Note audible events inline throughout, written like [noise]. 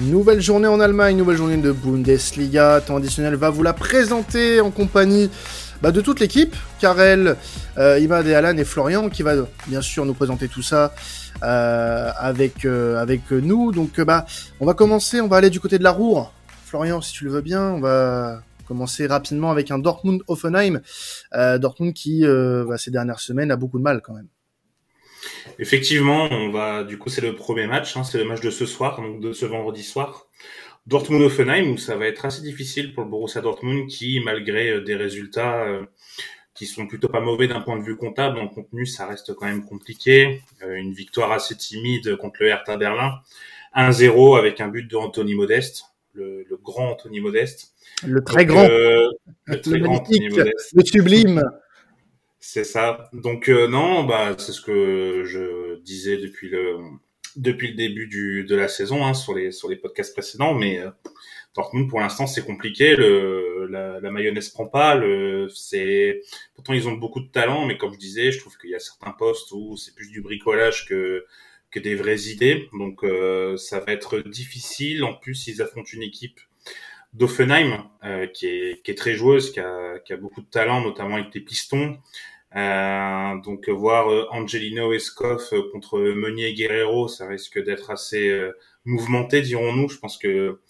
Nouvelle journée en Allemagne, nouvelle journée de Bundesliga. Temps additionnel va vous la présenter en compagnie bah, de toute l'équipe. Karel, euh, Imad et Alan et Florian qui va bien sûr nous présenter tout ça euh, avec, euh, avec nous. Donc bah, on va commencer, on va aller du côté de la Roure. Florian, si tu le veux bien, on va commencer rapidement avec un Dortmund-Offenheim. Dortmund qui, bah, ces dernières semaines, a beaucoup de mal quand même. Effectivement, on va. Du coup, c'est le premier match. Hein, c'est le match de ce soir, donc de ce vendredi soir. Dortmund-Offenheim, où ça va être assez difficile pour le Borussia Dortmund, qui, malgré euh, des résultats euh, qui sont plutôt pas mauvais d'un point de vue comptable, en contenu, ça reste quand même compliqué. Euh, une victoire assez timide contre le Hertha Berlin, 1-0 avec un but de Anthony Modeste, le, le grand Anthony Modeste. Le très grand, le très grand Anthony Modeste. le sublime. C'est ça. Donc euh, non, bah c'est ce que je disais depuis le depuis le début de la saison hein, sur les sur les podcasts précédents, mais euh, Dortmund pour l'instant c'est compliqué. Le la, la, mayonnaise prend pas. Le c'est pourtant ils ont beaucoup de talent, mais comme je disais, je trouve qu'il y a certains postes où c'est plus du bricolage que que des vraies idées. Donc euh, ça va être difficile. En plus ils affrontent une équipe d'Offenheim, euh, qui, est, qui est très joueuse, qui a, qui a beaucoup de talent, notamment avec les pistons. Euh, donc voir euh, Angelino Escoff contre Meunier Guerrero, ça risque d'être assez mouvementé, dirons-nous. Je pense que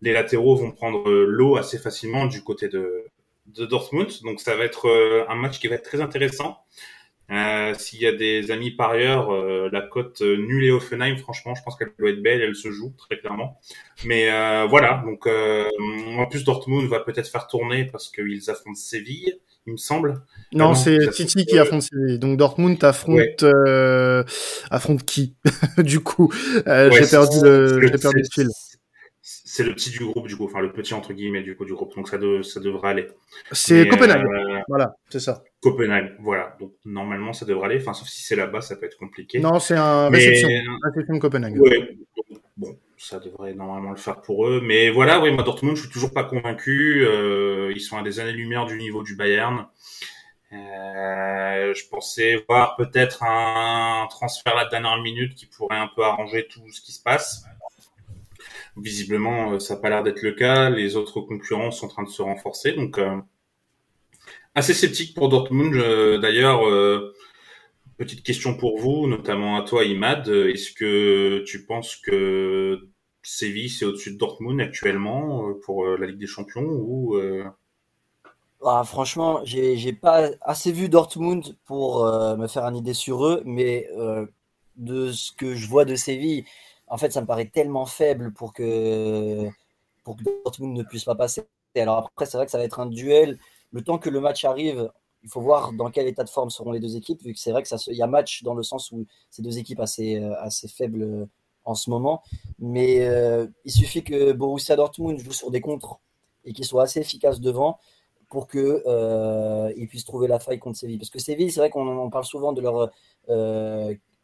les latéraux vont prendre l'eau assez facilement du côté de, de Dortmund. Donc ça va être un match qui va être très intéressant. Euh, S'il y a des amis par ailleurs, euh, la cote euh, nulle et Offenheim, franchement, je pense qu'elle doit être belle, elle se joue très clairement. Mais euh, voilà, donc en plus Dortmund va peut-être faire tourner parce qu'ils affrontent Séville, il me semble. Non, c'est City qui affronte Séville. Donc Dortmund affronte affronte qui? [laughs] Du coup, j'ai perdu le, j'ai perdu le fil c'est le petit du groupe du coup, enfin le petit entre guillemets du coup du groupe, donc ça, de, ça devrait aller. C'est Copenhague, euh, voilà, c'est ça. Copenhague, voilà, donc normalement ça devrait aller, enfin sauf si c'est là-bas, ça peut être compliqué. Non, c'est un réception, réception Copenhague. Ouais, bon, ça devrait normalement le faire pour eux, mais voilà, oui, moi Dortmund, je suis toujours pas convaincu, euh, ils sont à des années-lumière du niveau du Bayern. Euh, je pensais voir peut-être un transfert à la dernière minute qui pourrait un peu arranger tout ce qui se passe. Visiblement, euh, ça n'a pas l'air d'être le cas. Les autres concurrents sont en train de se renforcer. Donc, euh, assez sceptique pour Dortmund. D'ailleurs, euh, petite question pour vous, notamment à toi, Imad. Est-ce que tu penses que Séville, c'est au-dessus de Dortmund actuellement pour la Ligue des Champions ou ah, franchement, j'ai pas assez vu Dortmund pour me faire une idée sur eux, mais de ce que je vois de Séville, en fait, ça me paraît tellement faible pour que, Dortmund ne puisse pas passer. Alors après, c'est vrai que ça va être un duel. Le temps que le match arrive, il faut voir dans quel état de forme seront les deux équipes, vu que c'est vrai ça, y a match dans le sens où ces deux équipes assez, euh, assez faibles euh, en ce moment. Mais euh, il suffit que Borussia Dortmund joue sur des contres et qu'il soit assez efficace devant pour qu'ils puissent trouver la faille contre Séville. Parce que Séville, c'est vrai qu'on parle souvent de leur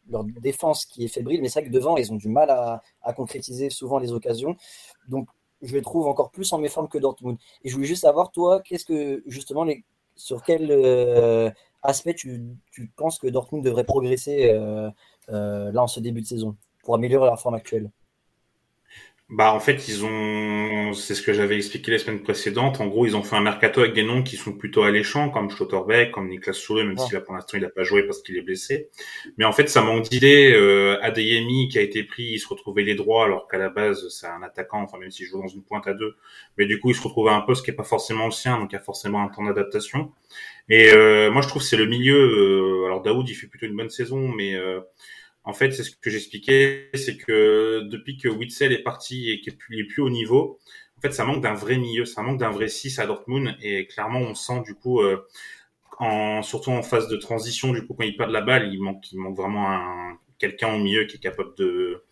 leur défense qui est fébrile, mais c'est vrai que devant, ils ont du mal à, concrétiser souvent les occasions. Donc, je les trouve encore plus en méforme que Dortmund. Et je voulais juste savoir, toi, qu'est-ce que, justement, les, sur quel euh, aspect tu, penses que Dortmund devrait progresser euh, euh, là en ce début de saison pour améliorer leur forme actuelle? Bah en fait ils ont, c'est ce que j'avais expliqué la semaine précédente. En gros ils ont fait un mercato avec des noms qui sont plutôt alléchants comme Schlotterbeck, comme Niklas Soule, même si là pour l'instant il n'a pas joué parce qu'il est blessé. Mais en fait ça manque d'idées. Euh, Adeyemi qui a été pris, il se retrouvait les droits alors qu'à la base c'est un attaquant, enfin même s'il joue dans une pointe à deux. Mais du coup il se retrouvait à un poste qui est pas forcément le sien, donc il y a forcément un temps d'adaptation. Et euh, moi je trouve que c'est le milieu. Euh, alors Daoud il fait plutôt une bonne saison, mais euh, en fait, c'est ce que j'expliquais, c'est que depuis que Witzel est parti et qu'il est plus au niveau, en fait, ça manque d'un vrai milieu, ça manque d'un vrai 6 à Dortmund. Et clairement, on sent du coup, euh, en, surtout en phase de transition, du coup, quand il perd la balle, il manque, il manque vraiment un, quelqu'un au milieu qui est capable de,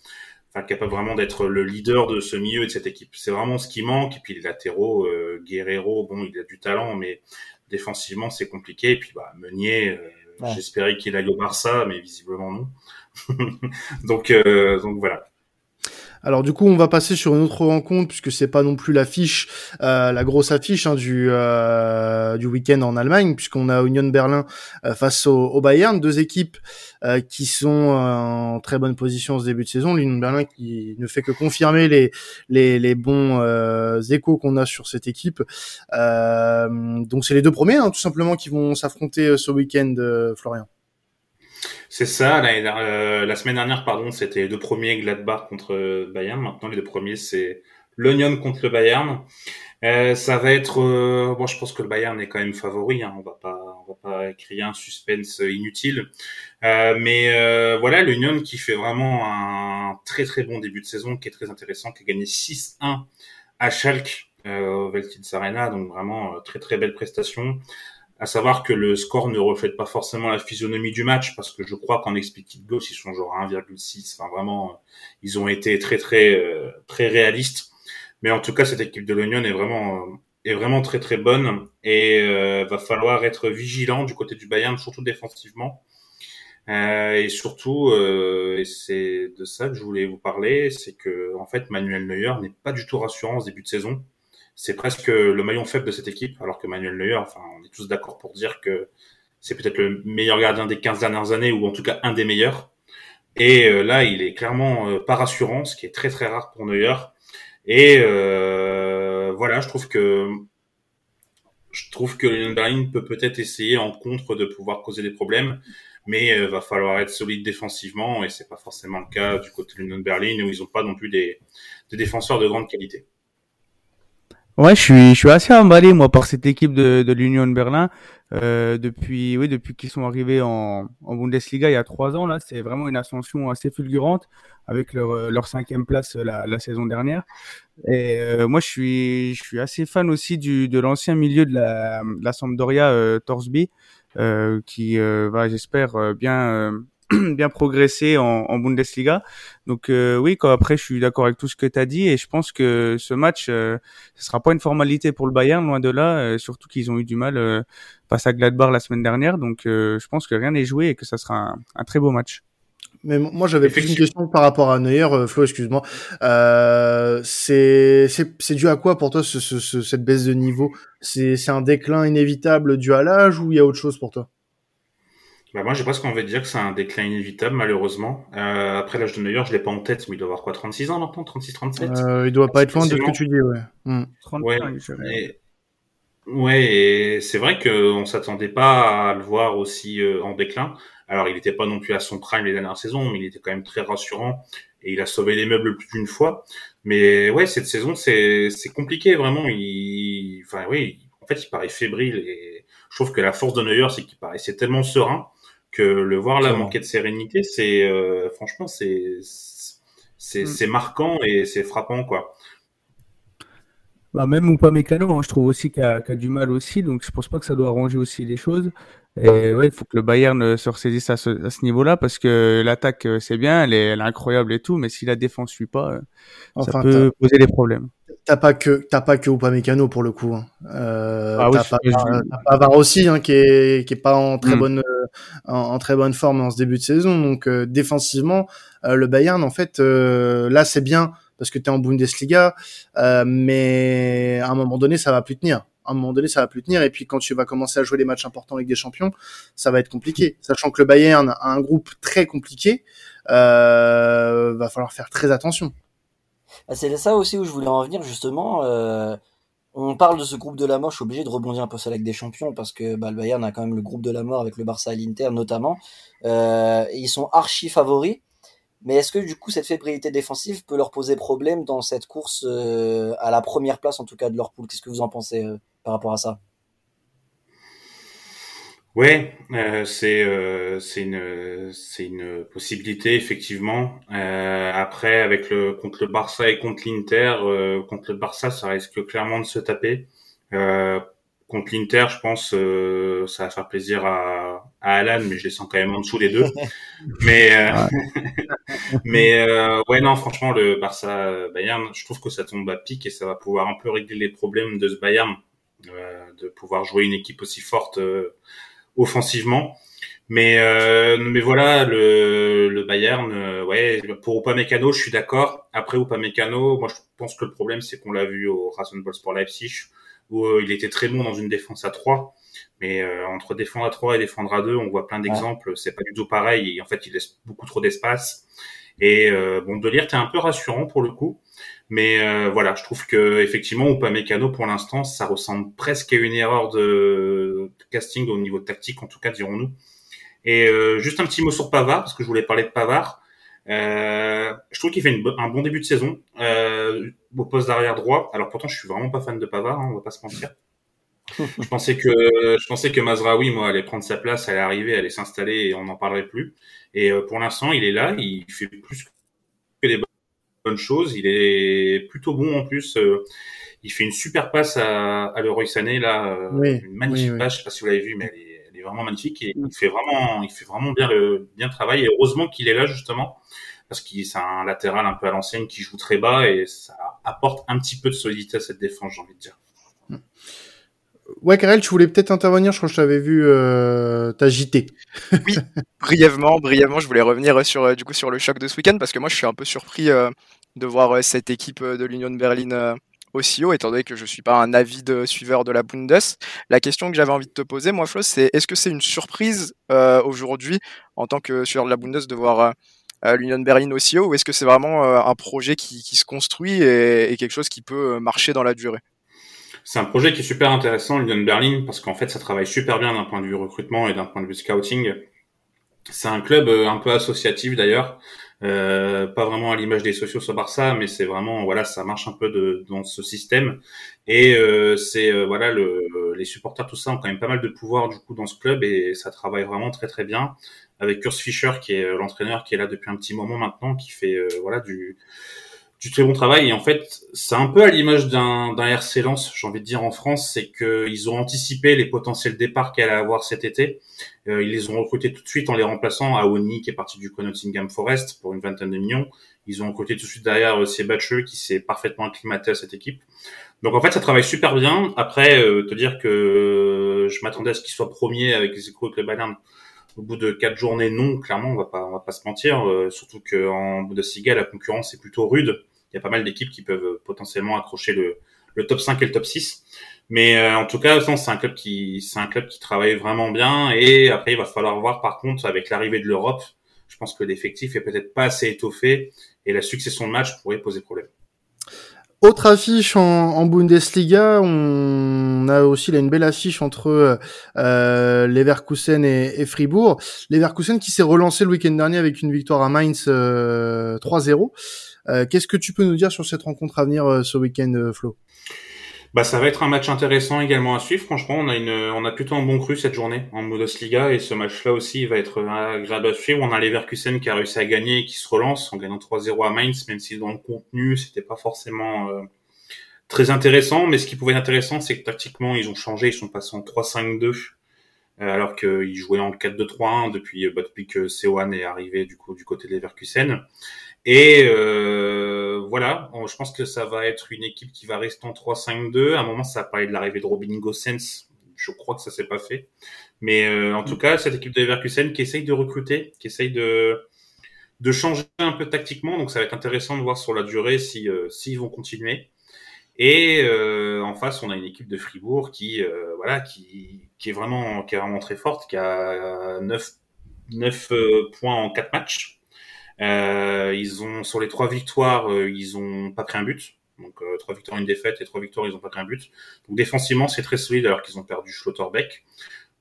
enfin, capable vraiment d'être le leader de ce milieu et de cette équipe. C'est vraiment ce qui manque. Et puis les latéraux, euh, Guerrero, bon, il a du talent, mais défensivement, c'est compliqué. Et puis, bah, Meunier, euh, j'espérais qu'il allait au Barça, mais visiblement non. [laughs] donc, euh, donc voilà. Alors du coup, on va passer sur une autre rencontre puisque c'est pas non plus l'affiche, euh, la grosse affiche hein, du euh, du week-end en Allemagne, puisqu'on a Union Berlin euh, face au, Bayern, deux équipes euh, qui sont en très bonne position en ce début de saison. L'Union Berlin qui ne fait que confirmer les les, les bons échos qu'on a sur cette équipe. donc c'est les deux premiers, hein, tout simplement, qui vont s'affronter ce week-end, Florian. C'est ça. La, euh, la, semaine dernière, pardon, c'était les deux premiers Gladbach contre Bayern. Maintenant, les deux premiers, c'est l'Union contre le Bayern. Euh, ça va être, euh, bon, je pense que le Bayern est quand même favori. Hein. On va pas, on va pas créer un suspense inutile. Euh, mais euh, voilà, l'Union qui fait vraiment un très très bon début de saison, qui est très intéressant, qui a gagné 6-1 à Schalke au Veltins Arena, donc vraiment très très belle prestation. À savoir que le score ne reflète pas forcément la physionomie du match, parce que je crois qu'en expected goals, ils sont genre à 1,6. Enfin, vraiment, ils ont été très, très, euh, très réalistes. Mais en tout cas, cette équipe de l'Union est vraiment, euh, est vraiment très, très bonne. Et euh, va falloir être vigilant du côté du Bayern, surtout défensivement. Euh, et surtout, et c'est de ça que je voulais vous parler, c'est que en fait, Manuel Neuer n'est pas du tout rassurant au début de saison c'est presque le maillon faible de cette équipe, alors que Manuel Neuer, enfin, on est tous d'accord pour dire que c'est peut-être le meilleur gardien des 15 dernières années, ou en tout cas un des meilleurs. Et euh, là, il est clairement euh, pas rassurant, ce qui est très très rare pour Neuer. Et euh, voilà, je trouve que je trouve que Lyon Berlin peut peut-être essayer en contre de pouvoir causer des problèmes, mais va falloir être solide défensivement et c'est pas forcément le cas du côté de Lyon Berlin où ils ont pas non plus des, des défenseurs de grande qualité. Ouais, je suis, je suis assez emballé moi par cette équipe de, de l'Union de Berlin euh, depuis, oui, depuis qu'ils sont arrivés en, en Bundesliga il y a trois ans là, c'est vraiment une ascension assez fulgurante avec leur, leur cinquième place la, la saison dernière. Et euh, moi, je suis, je suis assez fan aussi du de l'ancien milieu de la, la Sampdoria euh, Torsby, euh, qui va, j'espère, bien [clears throat] bien progressé en, en, Bundesliga. Donc euh, oui, quand après je suis d'accord avec tout ce que tu as dit et je pense que ce match euh, ce sera pas une formalité pour le Bayern loin de là, euh, surtout qu'ils ont eu du mal euh, face à Gladbach la semaine dernière. Donc je pense que rien n'est joué et que ça sera un, un très beau match. Mais moi j'avais plus une question par rapport à Neuer, Flo, excuse-moi. Euh, c'est c'est dû à quoi pour toi ce, ce, cette baisse de niveau? C'est c'est un déclin inévitable dû à l'âge ou il y a autre chose pour toi? Bah moi, j'ai presque envie de dire que c'est un déclin inévitable, malheureusement. Euh, après l'âge de Neuer, je l'ai pas en tête, mais il doit avoir quoi, 36 ans maintenant, 36, 37 euh, Il doit pas être loin de ce que tu dis, ouais. Mm. ouais, et... ouais, et c'est vrai qu'on s'attendait pas à le voir aussi euh, en déclin. Alors, il n'était pas non plus à son prime les dernières saisons, mais il était quand même très rassurant et il a sauvé les meubles plus d'une fois. Mais ouais, cette saison, c'est c'est compliqué vraiment. Il, enfin oui, en fait, il paraît fébrile et je trouve que la force de Neuer, c'est qu'il paraissait tellement serein que le voir là manquer de sérénité, c'est euh, franchement c'est c'est mm. c'est marquant et c'est frappant quoi. Bah même ou pas Mécano, hein, je trouve aussi qu'il a, a, du mal aussi, donc je pense pas que ça doit arranger aussi les choses. Et ouais, il faut que le Bayern se ressaisisse à ce, à ce niveau-là parce que l'attaque euh, c'est bien, elle est, elle est, incroyable et tout, mais si la défense suit pas, euh, enfin, ça peut poser des problèmes. T'as pas que t'as pas que Upamecano pour le coup. Hein. Euh, ah, oui, t'as pas, pas aussi hein, qui est qui est pas en très mm. bonne en, en, très bonne forme en ce début de saison. Donc euh, défensivement, euh, le Bayern en fait là c'est bien parce que tu es en Bundesliga, mais à un moment donné ça va plus tenir à un moment donné, ça va plus tenir. Et puis, quand tu vas commencer à jouer les matchs importants avec des champions, ça va être compliqué. Sachant que le Bayern a un groupe très compliqué, euh, va falloir faire très attention. Ah, c'est ça aussi où je voulais en venir, justement. Euh, on parle de ce groupe de la mort, je suis obligé de rebondir un peu sur la Ligue des Champions, parce que bah, le Bayern a quand même le groupe de la mort avec le Barça et l'Inter, notamment. Euh, ils sont archi favoris. Mais est-ce que du coup cette fébrilité défensive peut leur poser problème dans cette course euh, à la première place en tout cas de leur poule? Qu'est-ce que vous en pensez par rapport à ça? Ouais, euh, c'est euh, c'est une c'est une possibilité effectivement. Euh, après avec le contre le Barça et contre l'Inter, euh, contre le Barça ça risque clairement de se taper. Euh, contre l'Inter, je pense euh, ça va faire plaisir à, à Alan, mais je les sens quand même en dessous les deux. [laughs] mais [laughs] mais ouais non franchement le Barça Bayern, je trouve que ça tombe à pic et ça va pouvoir un peu régler les problèmes de ce Bayern de pouvoir jouer une équipe aussi forte offensivement. Mais euh, mais voilà, le, le Bayern, euh, ouais, pour Upamecano, je suis d'accord. Après Upamecano, moi je pense que le problème c'est qu'on l'a vu au Rasenball pour Leipzig où euh, il était très bon dans une défense à 3 mais euh, entre défendre à 3 et défendre à 2, on voit plein d'exemples, c'est pas du tout pareil et en fait, il laisse beaucoup trop d'espace. Et euh, bon, Delirte est un peu rassurant pour le coup, mais euh, voilà, je trouve que effectivement, ou pas Mécano pour l'instant, ça ressemble presque à une erreur de casting au niveau tactique, en tout cas, dirons-nous. Et euh, juste un petit mot sur Pavard, parce que je voulais parler de Pavard. Euh, je trouve qu'il fait un bon début de saison euh, au poste d'arrière droit. Alors pourtant, je suis vraiment pas fan de Pavard, hein, on va pas se mentir. [laughs] je pensais que je pensais que Mazraoui, moi, allait prendre sa place, allait arriver, allait s'installer et on n'en parlerait plus. Et euh, pour l'instant, il est là, il fait plus que des bonnes choses. Il est plutôt bon en plus. Euh, il fait une super passe à, à Leroy Sané là, euh, Oui, une magnifique oui, oui. passe. Je sais pas si vous l'avez vu, mais elle est, elle est vraiment magnifique et il fait vraiment, il fait vraiment bien le bien le travail. Et heureusement qu'il est là justement parce qu'il c'est un latéral un peu à l'ancienne qui joue très bas et ça apporte un petit peu de solidité à cette défense, j'ai envie de dire. Ouais, Karel, tu voulais peut-être intervenir, je crois que je t'avais vu euh, t'agiter. [laughs] brièvement, brièvement, je voulais revenir sur euh, du coup sur le choc de ce week-end parce que moi je suis un peu surpris euh, de voir euh, cette équipe euh, de l'Union Berlin euh, aussi haut, étant donné que je suis pas un avide suiveur de la Bundes. La question que j'avais envie de te poser, moi Flo, c'est est-ce que c'est une surprise euh, aujourd'hui en tant que suiveur de la Bundes de voir euh, euh, l'Union Berlin aussi haut, ou est-ce que c'est vraiment euh, un projet qui, se construit et, quelque chose qui peut euh, marcher dans la durée? C'est un projet qui est super intéressant, l'Union Berlin, parce qu'en fait, ça travaille super bien d'un point de vue recrutement et d'un point de vue scouting. C'est un club euh, un peu associatif d'ailleurs, euh, pas vraiment à l'image des socios au Barça, mais c'est vraiment voilà, ça marche un peu de, dans ce système. Et euh, c'est euh, voilà, le, les supporters tout ça ont quand même pas mal de pouvoir du coup dans ce club et ça travaille vraiment très très bien avec Kurs Fischer qui est euh, l'entraîneur qui est là depuis un petit moment maintenant, qui fait euh, voilà du du très bon travail. Et en fait c'est un peu à l'image d'un RC Lens j'ai envie de dire en France c'est que ils ont anticipé les potentiels départs qu'elle allait avoir cet été. Euh, ils les ont recrutés tout de suite en les remplaçant. À Oni qui est parti du Nottingham Forest pour une vingtaine de millions. Ils ont recruté tout de suite derrière euh, Sebacheux qui s'est parfaitement acclimaté à cette équipe. Donc en fait ça travaille super bien. Après euh, te dire que euh, je m'attendais à ce qu'ils soient premiers avec les échos avec le Bayern au bout de quatre journées, non, clairement, on va pas, on va pas se mentir. euh, surtout qu'en Bundesliga, la concurrence est plutôt rude. Il y a pas mal d'équipes qui peuvent euh, potentiellement accrocher le, le top 5 et le top 6. Mais euh, en tout cas, c'est un club qui, c'est un club qui travaille vraiment bien. Et après, il va falloir voir, par contre, avec l'arrivée de l'Europe, je pense que l'effectif est peut-être pas assez étoffé et la succession de matchs pourrait poser problème. Autre affiche en, en Bundesliga, on a aussi là une belle affiche entre euh, Leverkusen et, et Fribourg. Leverkusen qui s'est relancé le week-end dernier avec une victoire à Mainz euh, 3-0. Euh, Qu'est-ce que tu peux nous dire sur cette rencontre à venir euh, ce week-end, euh, Flo? Bah, ça va être un match intéressant également à suivre. Franchement, on a une, on a plutôt un bon cru cette journée en Bundesliga et ce match-là aussi va être agréable à suivre. On a Leverkusen qui a réussi à gagner et qui se relance en gagnant 3-0 à Mainz, même si dans le contenu, c'était pas forcément très intéressant. Mais ce qui pouvait être intéressant, c'est que tactiquement, ils ont changé. Ils sont passés en 3-5-2 euh, alors qu'ils jouaient en 4-2-3-1 depuis, bah, depuis que Seoane est arrivé du coup du côté de Leverkusen. Et euh, voilà, je pense que ça va être une équipe qui va rester en 3-5-2. À un moment, ça a parlé de l'arrivée de Robin Gosens. Je crois que ça s'est pas fait. Mais euh, en tout cas, cette équipe de Leverkusen qui essaye de recruter, qui essaye de de changer un peu tactiquement. Donc ça va être intéressant de voir sur la durée si euh, s'ils vont continuer. Et euh, en face, on a une équipe de Fribourg qui euh, voilà qui qui est vraiment qui est vraiment très forte, qui a 9 9 euh, points en 4 matchs. Euh, ils ont sur les trois victoires, euh, ils ont pas pris un but. Donc euh, trois victoires, une défaite et trois victoires, ils ont pas pris un but. Donc défensivement, c'est très solide alors qu'ils ont perdu Schlotterbeck.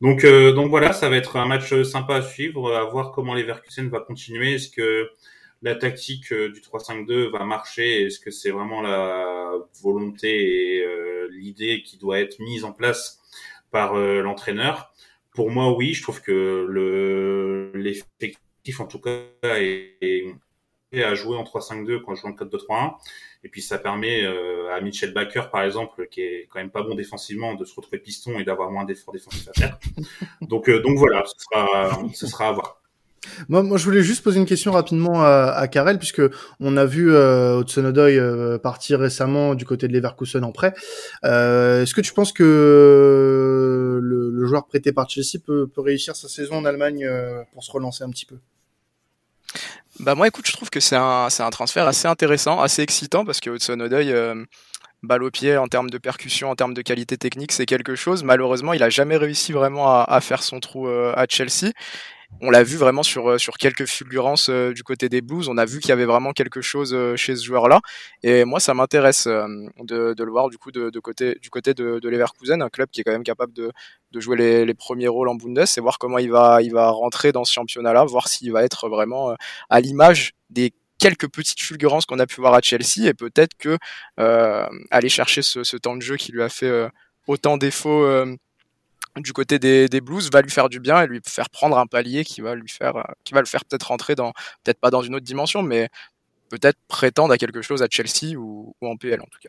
Donc euh, donc voilà, ça va être un match sympa à suivre, à voir comment les Leverkusen va continuer. Est-ce que la tactique euh, du 3-5-2 va marcher? Est-ce que c'est vraiment la volonté et euh, l'idée qui doit être mise en place par euh, l'entraîneur? Pour moi, oui. Je trouve que le l'effectif, en tout cas, est, est à jouer en 3-5-2 quand je joue en 4-2-3-1. Et puis ça permet euh, à Mitchell Baker, par exemple, qui est quand même pas bon défensivement, de se retrouver piston et d'avoir moins d'efforts défensifs à faire. [laughs] donc, euh, donc voilà, ce sera, ce sera à voir. Moi, moi, je voulais juste poser une question rapidement à, à Karel, puisque on a vu euh, Hudson Odoi euh, partir récemment du côté de Leverkusen en prêt. Euh, Est-ce que tu penses que le, le le joueur prêté par Chelsea peut, peut réussir sa saison en Allemagne pour se relancer un petit peu? Bah moi écoute je trouve que c'est un, transfert assez intéressant, assez excitant parce que Hudson Odoi balle au pied en termes de percussion, en termes de qualité technique, c'est quelque chose. Malheureusement, il a jamais réussi vraiment à, à faire son trou à Chelsea on l'a vu vraiment sur, euh, sur quelques fulgurances euh, du côté des Blues. On a vu qu'il y avait vraiment quelque chose euh, chez ce joueur-là. Et moi, ça m'intéresse de, le voir du coup de, côté, du côté de, de Leverkusen, un club qui est quand même capable de, jouer les, les, premiers rôles en Bundes et voir comment il va, il va rentrer dans ce championnat-là, voir s'il va être vraiment à l'image des quelques petites fulgurances qu'on a pu voir à Chelsea et peut-être que aller chercher ce, temps de jeu qui lui a fait autant défaut du côté des, des, Blues va lui faire du bien et lui faire prendre un palier qui va lui faire, euh, qui va le faire peut-être rentrer dans, peut-être pas dans une autre dimension, mais peut-être prétendre à quelque chose à Chelsea ou, en PL en tout cas.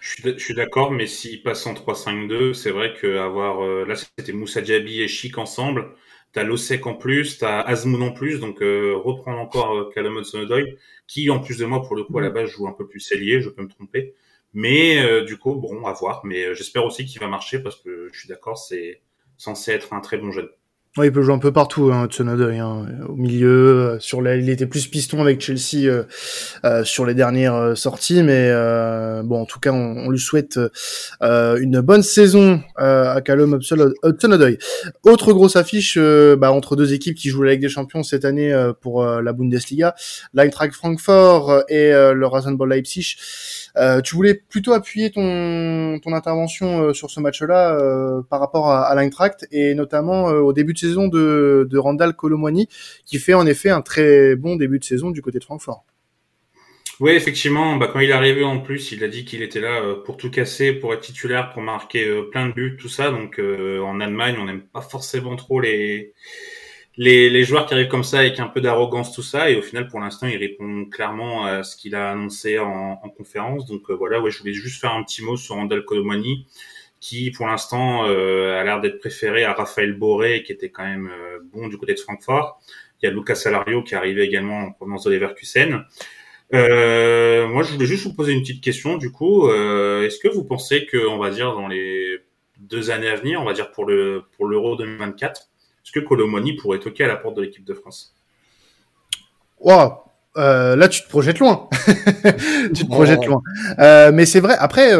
Je suis d'accord, mais s'il passe en 3-5-2, c'est vrai que avoir euh, là c'était Moussa Diaby et Chic ensemble, t'as Losek en plus, t'as Azmoun en plus, donc euh, reprendre encore euh, Callum qui en plus de moi pour le coup à la base joue un peu plus ailier, je peux me tromper. Mais euh, du coup, bon, à voir. Mais euh, j'espère aussi qu'il va marcher parce que je suis d'accord, c'est censé être un très bon jeune. Ouais, il peut jouer un peu partout, hein, Tsunoda, hein, au milieu. Euh, sur la, il était plus piston avec Chelsea euh, euh, sur les dernières sorties, mais bon, en tout cas, on, on lui souhaite une bonne saison à Callum Hudson-Odoi. Autre grosse affiche bah, entre deux équipes qui jouent la Ligue des Champions cette année pour la Bundesliga, l'Eintracht Francfort et le Rasenball Leipzig. tu voulais plutôt appuyer ton, ton intervention sur ce match-là par rapport à, à l'Eintracht et notamment au début de saison de, de Randall Colomwani, qui fait en effet un très bon début de saison du côté de Francfort. Oui, effectivement, bah, quand il est arrivé en plus, il a dit qu'il était là euh, pour tout casser, pour être titulaire, pour marquer euh, plein de buts, tout ça. Donc euh, en Allemagne, on n'aime pas forcément trop les, joueurs qui arrivent comme ça avec un peu d'arrogance, tout ça. Et au final, pour l'instant, il répond clairement à ce qu'il a annoncé en, en conférence. Donc voilà, je voulais juste faire un petit mot sur Randall Colomwani qui pour l'instant euh, a l'air d'être préféré à Raphaël Boré, qui était quand même euh, bon du côté de Francfort. Il y a Lucas Salario qui est arrivé également en provenance de Leverkusen. Euh, moi, je voulais juste vous poser une petite question. Du coup, euh, est-ce que vous pensez que, on va dire, dans les deux années à venir, on va dire pour le pour l'Euro 2024, est-ce que Colomoni pourrait toquer à la porte de l'équipe de France? Wow, là, tu te projettes loin. [laughs] tu te projettes loin. mais c'est vrai. Après,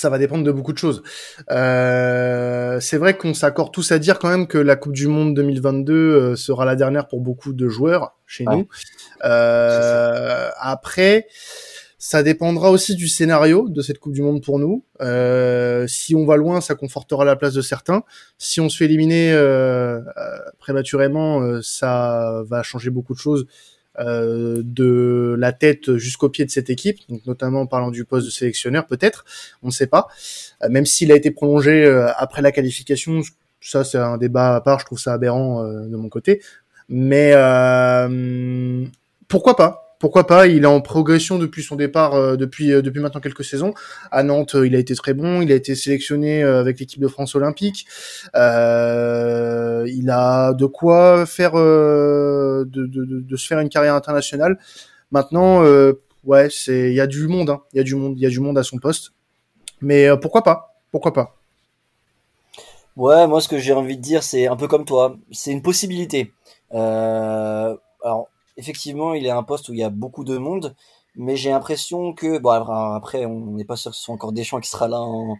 ça va dépendre de beaucoup de choses. Euh, c'est vrai qu'on s'accorde tous à dire quand même que la Coupe du Monde 2022 euh, sera la dernière pour beaucoup de joueurs chez nous. Euh, après, ça dépendra aussi du scénario de cette Coupe du Monde pour nous. Euh, si on va loin, ça confortera la place de certains. Si on se fait éliminer euh, prématurément, ça va changer beaucoup de choses euh, de la tête jusqu'au pied de cette équipe, donc notamment en parlant du poste de sélectionneur peut-être, on ne sait pas. Euh, même s'il a été prolongé euh, après la qualification, ça c'est un débat à part, je trouve ça aberrant de mon côté. Mais pourquoi pas? Pourquoi pas Il est en progression depuis son départ, euh, depuis euh, depuis maintenant quelques saisons. À Nantes, euh, il a été très bon. Il a été sélectionné avec l'équipe de France olympique. il a de quoi faire de, de, se faire une carrière internationale. Maintenant, ouais, c'est il y a du monde. Hein. Il y a du monde. Il y a du monde à son poste. Mais pourquoi pas? Pourquoi pas? Ouais, moi ce que j'ai envie de dire, c'est un peu comme toi. C'est une possibilité. alors effectivement, il est à un poste où il y a beaucoup de monde, mais j'ai l'impression que, bon, après, on n'est pas sûr que ce soit encore Deschamps qui sera là en,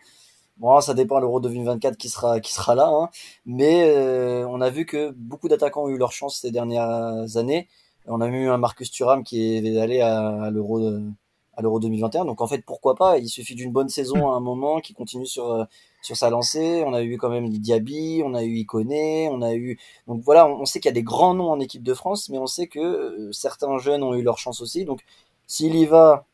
Bon, ça dépend l'Euro 2024 qui sera qui sera là, hein. mais euh, on a vu que beaucoup d'attaquants ont eu leur chance ces dernières années. On a eu un Marcus Thuram qui est allé à, l'Euro à l'Euro 2021. Donc en fait, pourquoi pas? Il suffit d'une bonne saison à un moment qui continue sur sur sa lancée. On a eu quand même Diaby, on a eu Iconé, on a eu donc voilà, on sait qu'il y a des grands noms en équipe de France, mais on sait que euh, certains jeunes ont eu leur chance aussi. Donc s'il y va,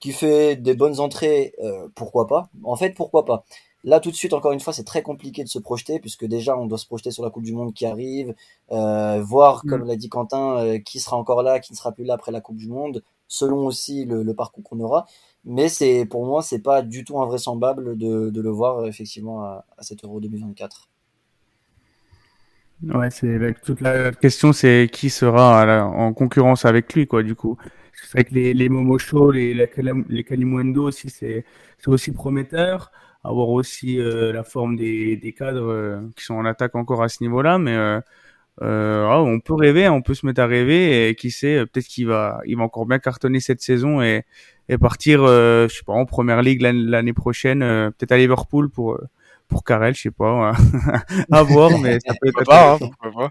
qui fait des bonnes entrées, euh, pourquoi pas? En fait, pourquoi pas? Là, tout de suite, encore une fois, c'est très compliqué de se projeter, puisque déjà, on doit se projeter sur la Coupe du Monde qui arrive, euh, voir, mm. comme l'a dit Quentin, qui sera encore là, qui ne sera plus là après la Coupe du Monde, selon aussi le, parcours qu'on aura. Mais c'est pour moi, c'est pas du tout invraisemblable de, le voir effectivement à, à cet Euro 2024. Ouais, c'est toute la question, c'est qui sera en concurrence avec lui, quoi. Du coup, c'est vrai que les, les Momo Show, les les Kalimundo aussi, c'est aussi prometteur. à voir aussi la forme des, des cadres qui sont en attaque encore à ce niveau-là, mais euh, ah, on peut rêver, on peut se mettre à rêver et qui sait, peut-être qu'il va, il va encore bien cartonner cette saison et, et partir, euh, je sais pas, en première ligue l'année prochaine, euh, peut-être à Liverpool pour pour Carrel, je sais pas, [laughs] à voir, mais ça peut [laughs] être pas, hein,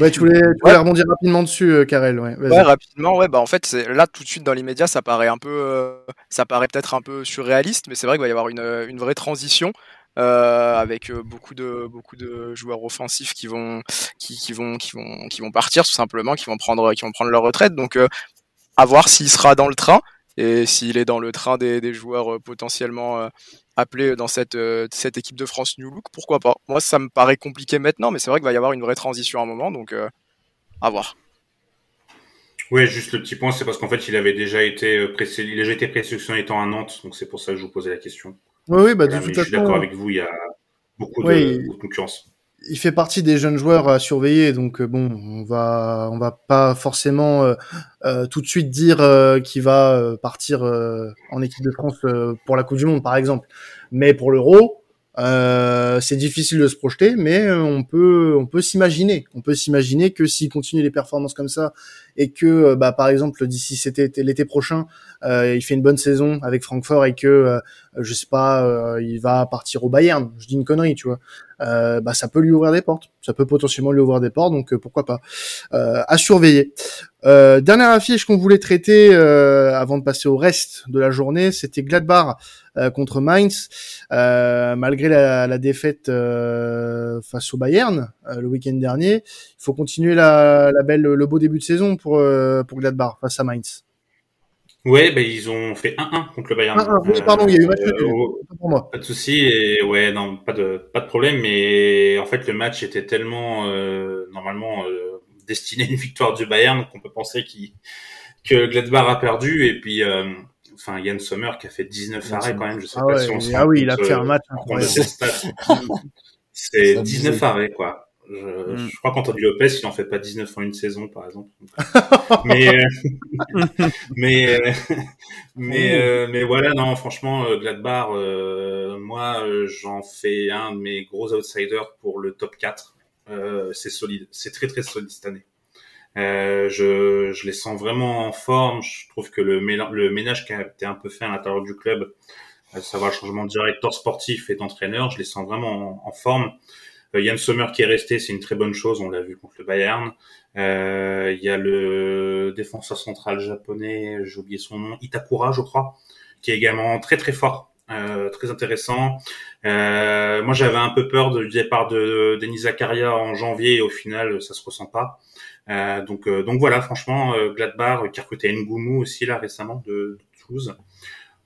Ouais, tu voulais, tu voulais rebondir rapidement dessus, Karel. Ouais, ouais, rapidement. Ouais, bah en fait, là tout de suite dans l'immédiat, ça paraît un peu, ça paraît peut-être un peu surréaliste, mais c'est vrai qu'il va y avoir une, une vraie transition. Euh, avec euh, beaucoup de beaucoup de joueurs offensifs qui vont qui, vont qui vont qui vont partir tout simplement, qui vont prendre qui vont prendre leur retraite. Donc euh, à voir s'il sera dans le train et s'il est dans le train des, des joueurs potentiellement appelés dans cette, cette équipe de France New Look, pourquoi pas? Moi, ça me paraît compliqué maintenant, mais c'est vrai qu'il va y avoir une vraie transition à un moment, donc à voir. Oui, juste le petit point, c'est parce qu'en fait, il avait déjà été pressé, il a déjà été présélectionné étant à Nantes, donc c'est pour ça que je vous posais la question. Oui, oui, bah, de toute façon. Je suis d'accord avec vous, il y a beaucoup de, concurrence. Il fait partie des jeunes joueurs à surveiller, donc euh, bon, on va, on va pas forcément euh, euh, tout de suite dire qu'il va partir en équipe de France pour la Coupe du Monde, par exemple. Mais pour l'Euro, euh, c'est difficile de se projeter, mais euh, on peut on peut s'imaginer. On peut s'imaginer que s'il continue les performances comme ça et que euh, bah par exemple d'ici c'était l'été prochain, euh, il fait une bonne saison avec Francfort et que je sais pas, il va partir au Bayern. Je dis une connerie, tu vois. Bah ça peut lui ouvrir des portes. Ça peut potentiellement lui ouvrir des portes, donc pourquoi pas. à surveiller. dernière affiche qu'on voulait traiter avant de passer au reste de la journée, c'était Gladbach euh, contre Mainz, euh, malgré la, défaite euh, face au Bayern le week-end dernier. Il faut continuer la, belle, le beau début de saison pour pour Gladbach face à Mainz. Ouais, ben ils ont fait 1-1 contre le Bayern. pardon, il y a eu match pour moi. Pas de souci, et ouais, non, pas de pas de problème, mais en fait le match était tellement normalement destiné à une victoire du Bayern qu'on peut penser qu que Gladbach a perdu et puis enfin Yann Sommer qui a fait 19 arrêts quand même, je sais ah pas si on se Ah oui, il a fait un match [laughs] C'est 19 arrêts quoi. Je, mm. je crois qu'Anthony Lopez, il en fait pas 19 en une saison, par exemple. [laughs] mais, euh, [laughs] mais, euh, [laughs] mais, euh, mais voilà, non, franchement, Gladbach, moi, j'en fais un de mes gros outsiders pour le top 4. c'est solide, c'est très très solide cette année. Euh, je, je, les sens vraiment en forme. Je trouve que le, le ménage qui a été un peu fait à l'intérieur du club, euh, ça va le changement de directeur sportif et d'entraîneur, je les sens vraiment en, forme. Euh, Yann Sommer qui est resté, c'est une très bonne chose. On l'a vu contre le Bayern. Euh, il y a le défenseur central japonais, j'ai oublié son nom, Itakura, je crois, qui est également très très fort. Euh, très intéressant. Euh, moi, j'avais un peu peur du départ de Denis Zakaria en janvier et au final, ça se ressent pas. Euh, donc, donc voilà, franchement, Gladbach qui a recruté Ngoumou aussi là récemment de, de Toulouse.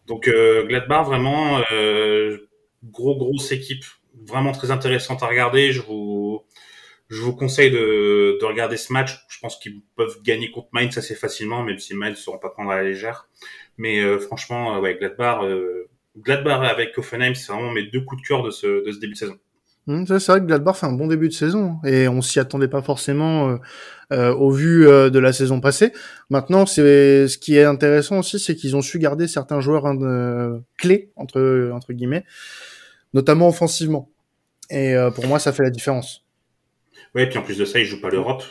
Donc Gladbach vraiment gros grosse équipe, vraiment très intéressante à regarder. Je vous je vous conseille de, de regarder ce match. Je pense qu'ils peuvent gagner contre Mainz assez facilement, même si Mainz ne seront pas prendre à la légère. Mais franchement, ouais, Gladbach, Gladbach avec Offenheim, c'est vraiment mes deux coups de cœur de ce, de ce début de saison. Mmh, c'est vrai que Gladbach fait un bon début de saison hein, et on s'y attendait pas forcément euh, euh, au vu euh, de la saison passée. Maintenant, c'est ce qui est intéressant aussi, c'est qu'ils ont su garder certains joueurs hein, clés entre entre guillemets, notamment offensivement. Et pour moi, ça fait la différence. Ouais, et puis en plus de ça, ils jouent pas l'Europe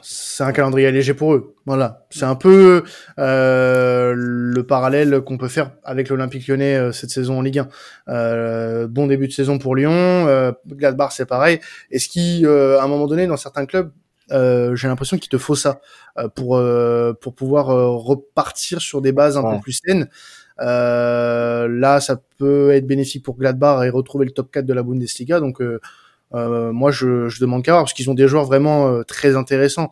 c'est un calendrier léger pour eux. Voilà, c'est un peu euh, le parallèle qu'on peut faire avec l'Olympique Lyonnais euh, cette saison en Ligue 1. Euh, bon début de saison pour Lyon, euh, Gladbach c'est pareil. Et ce qui, à un moment donné, dans certains clubs, j'ai l'impression qu'il te faut ça pour pour pouvoir repartir sur des bases un peu plus saines. Là, ça peut être bénéfique pour Gladbach et retrouver le top 4 de la Bundesliga. Donc euh, moi, je, je demande qu'à voir parce qu'ils ont des joueurs vraiment euh, très intéressants.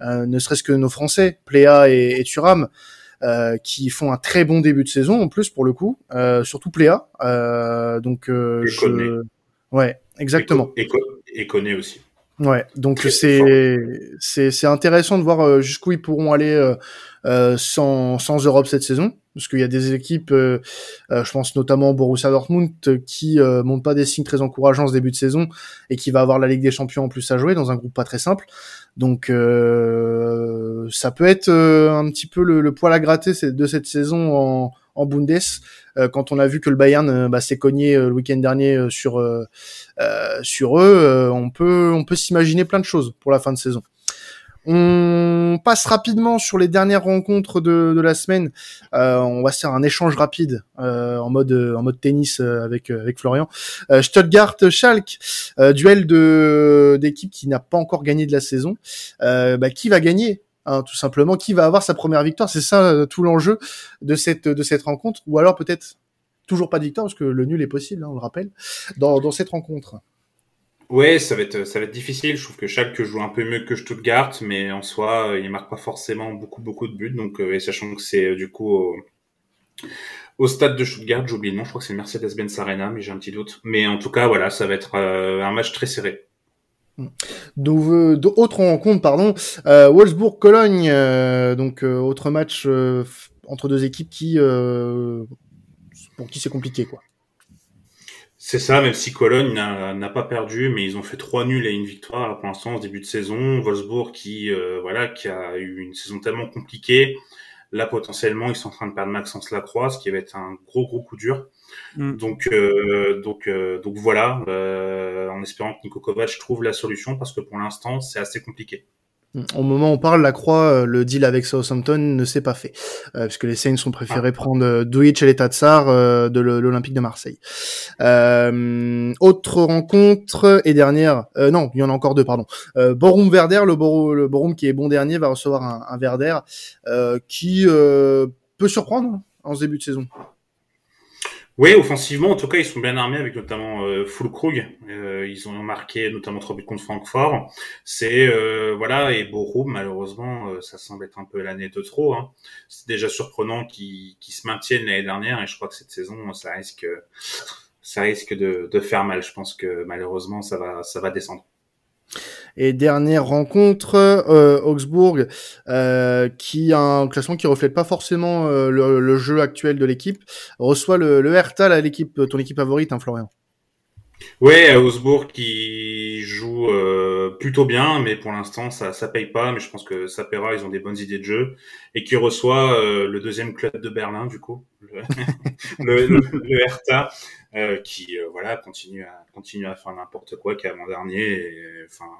Euh, ne serait-ce que nos Français, Pléa et, et Thuram, qui font un très bon début de saison en plus pour le coup, surtout Pléa. donc, je... ouais, exactement. Et, et, connaît aussi. Ouais, donc c'est c'est c'est intéressant de voir jusqu'où ils pourront aller euh, sans sans Europe cette saison parce qu'il y a des équipes, euh, euh, je pense notamment Borussia Dortmund, qui euh, montrent pas des signes très encourageants ce début de saison et qui va avoir la Ligue des Champions en plus à jouer dans un groupe pas très simple. Donc ça peut être un petit peu le, poil à gratter de cette saison en, en Bundes. quand on a vu que le Bayern bah, s'est cogné le week-end dernier sur eux, on peut s'imaginer plein de choses pour la fin de saison. On passe rapidement sur les dernières rencontres de, la semaine. Euh, on va faire un échange rapide euh, en mode en mode tennis euh, avec Florian. Stuttgart Schalke, duel d'équipe qui n'a pas encore gagné de la saison. Bah, qui va gagner hein, tout simplement Qui va avoir sa première victoire C'est ça tout l'enjeu de cette de cette rencontre. Ou alors peut-être toujours pas de victoire parce que le nul est possible, hein, on le rappelle, dans dans cette rencontre. Ouais, ça va être ça va être difficile. Je trouve que Schalke joue un peu mieux que Stuttgart, mais en soi, euh, il marque pas forcément beaucoup beaucoup de buts. Donc, euh, et sachant que c'est euh, du coup au, stade de Stuttgart, j'oublie le nom. Je crois que c'est Mercedes-Benz Arena, mais j'ai un petit doute. Mais en tout cas, voilà, ça va être un match très serré. D'autres rencontres, pardon. Euh, Wolfsburg-Cologne, donc autre match entre deux équipes qui pour qui c'est compliqué quoi. C'est ça, même si Cologne n'a pas perdu, mais ils ont fait trois nuls et une victoire pour l'instant au début de saison. Wolfsburg qui euh, voilà qui a eu une saison tellement compliquée. Là potentiellement ils sont en train de perdre Maxence Lacroix, ce qui va être un gros gros coup dur. Mm. Donc euh, donc euh, donc voilà, en espérant que Niko Kovac trouve la solution parce que pour l'instant c'est assez compliqué. Au moment où on parle, la Croix, euh, le deal avec Southampton ne s'est pas fait, euh, puisque les Saints ont préféré ah. prendre euh, Douic et les Tatsar euh, de l'Olympique de Marseille. Euh, autre rencontre et dernière, non, il y en a encore deux, pardon. Borum Verder, le, Borum, le Borum qui est bon dernier va recevoir un, un Verder qui peut surprendre en ce début de saison. Oui, offensivement, en tout cas, ils sont bien armés avec notamment euh, Fulkrug. Euh, ils ont marqué notamment trois buts contre Francfort. C'est euh, voilà et Borum, malheureusement, euh, ça semble être un peu l'année de trop. Hein. C'est déjà surprenant qu'ils se maintiennent l'année dernière et je crois que cette saison, ça risque ça risque de, de faire mal. Je pense que malheureusement, ça va ça va descendre. Et dernière rencontre, euh, Augsbourg, euh, qui a un classement qui reflète pas forcément euh, le, jeu actuel de l'équipe, reçoit le, le Hertha, l'équipe, ton équipe favorite, hein, Florian. Ouais, Augsbourg qui joue euh, plutôt bien, mais pour l'instant ça ça paye pas. Mais je pense que ça paiera. Ils ont des bonnes idées de jeu et qui reçoit le deuxième club de Berlin du coup, [laughs] le, le, le Hertha, euh, qui euh, voilà continue à continue à faire n'importe quoi qu'avant dernier. Enfin,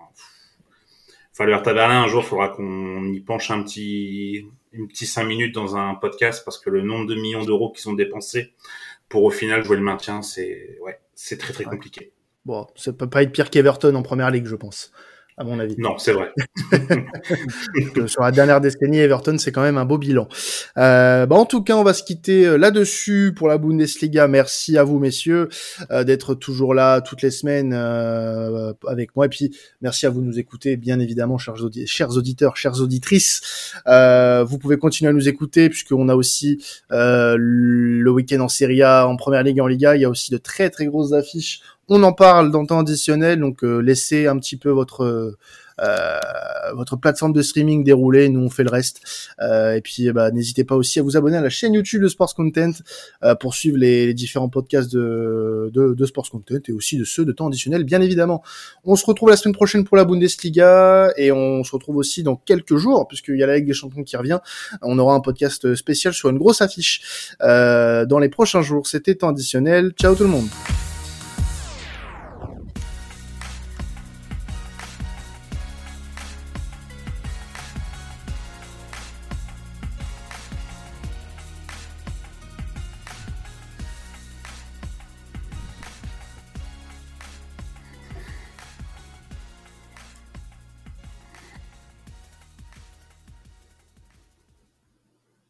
enfin le Hertha Berlin un jour, il faudra qu'on y penche un petit une petite cinq minutes dans un podcast parce que le nombre de millions d'euros qu'ils ont dépensés pour au final jouer le maintien, c'est ouais, c'est très très compliqué. Bon, ça peut pas être pire qu'Everton en première ligue, je pense à mon avis. Non, c'est vrai. [laughs] sur la dernière décennie, Everton, c'est quand même un beau bilan. Euh, bah en tout cas, on va se quitter euh, là-dessus pour la Bundesliga. Merci à vous, messieurs, euh, d'être toujours là toutes les semaines euh, avec moi. Et puis, merci à vous de nous écouter, bien évidemment, chers, chers auditeurs, chères auditrices. Euh, vous pouvez continuer à nous écouter puisqu'on a aussi le week-end en Serie A, en Première Ligue, en Liga. Il y a aussi de très très grosses affiches on en parle dans le temps additionnel, donc euh, laissez un petit peu votre euh, votre plateforme de streaming dérouler, nous on fait le reste. Euh, et puis bah, n'hésitez pas aussi à vous abonner à la chaîne YouTube de Sports Content pour suivre les, différents podcasts de, de, Sports Content et aussi de ceux de temps additionnel, bien évidemment. On se retrouve la semaine prochaine pour la Bundesliga et on se retrouve aussi dans quelques jours puisqu'il y a la Ligue des Champions qui revient. On aura un podcast spécial sur une grosse affiche dans les prochains jours. C'était temps additionnel. Ciao tout le monde.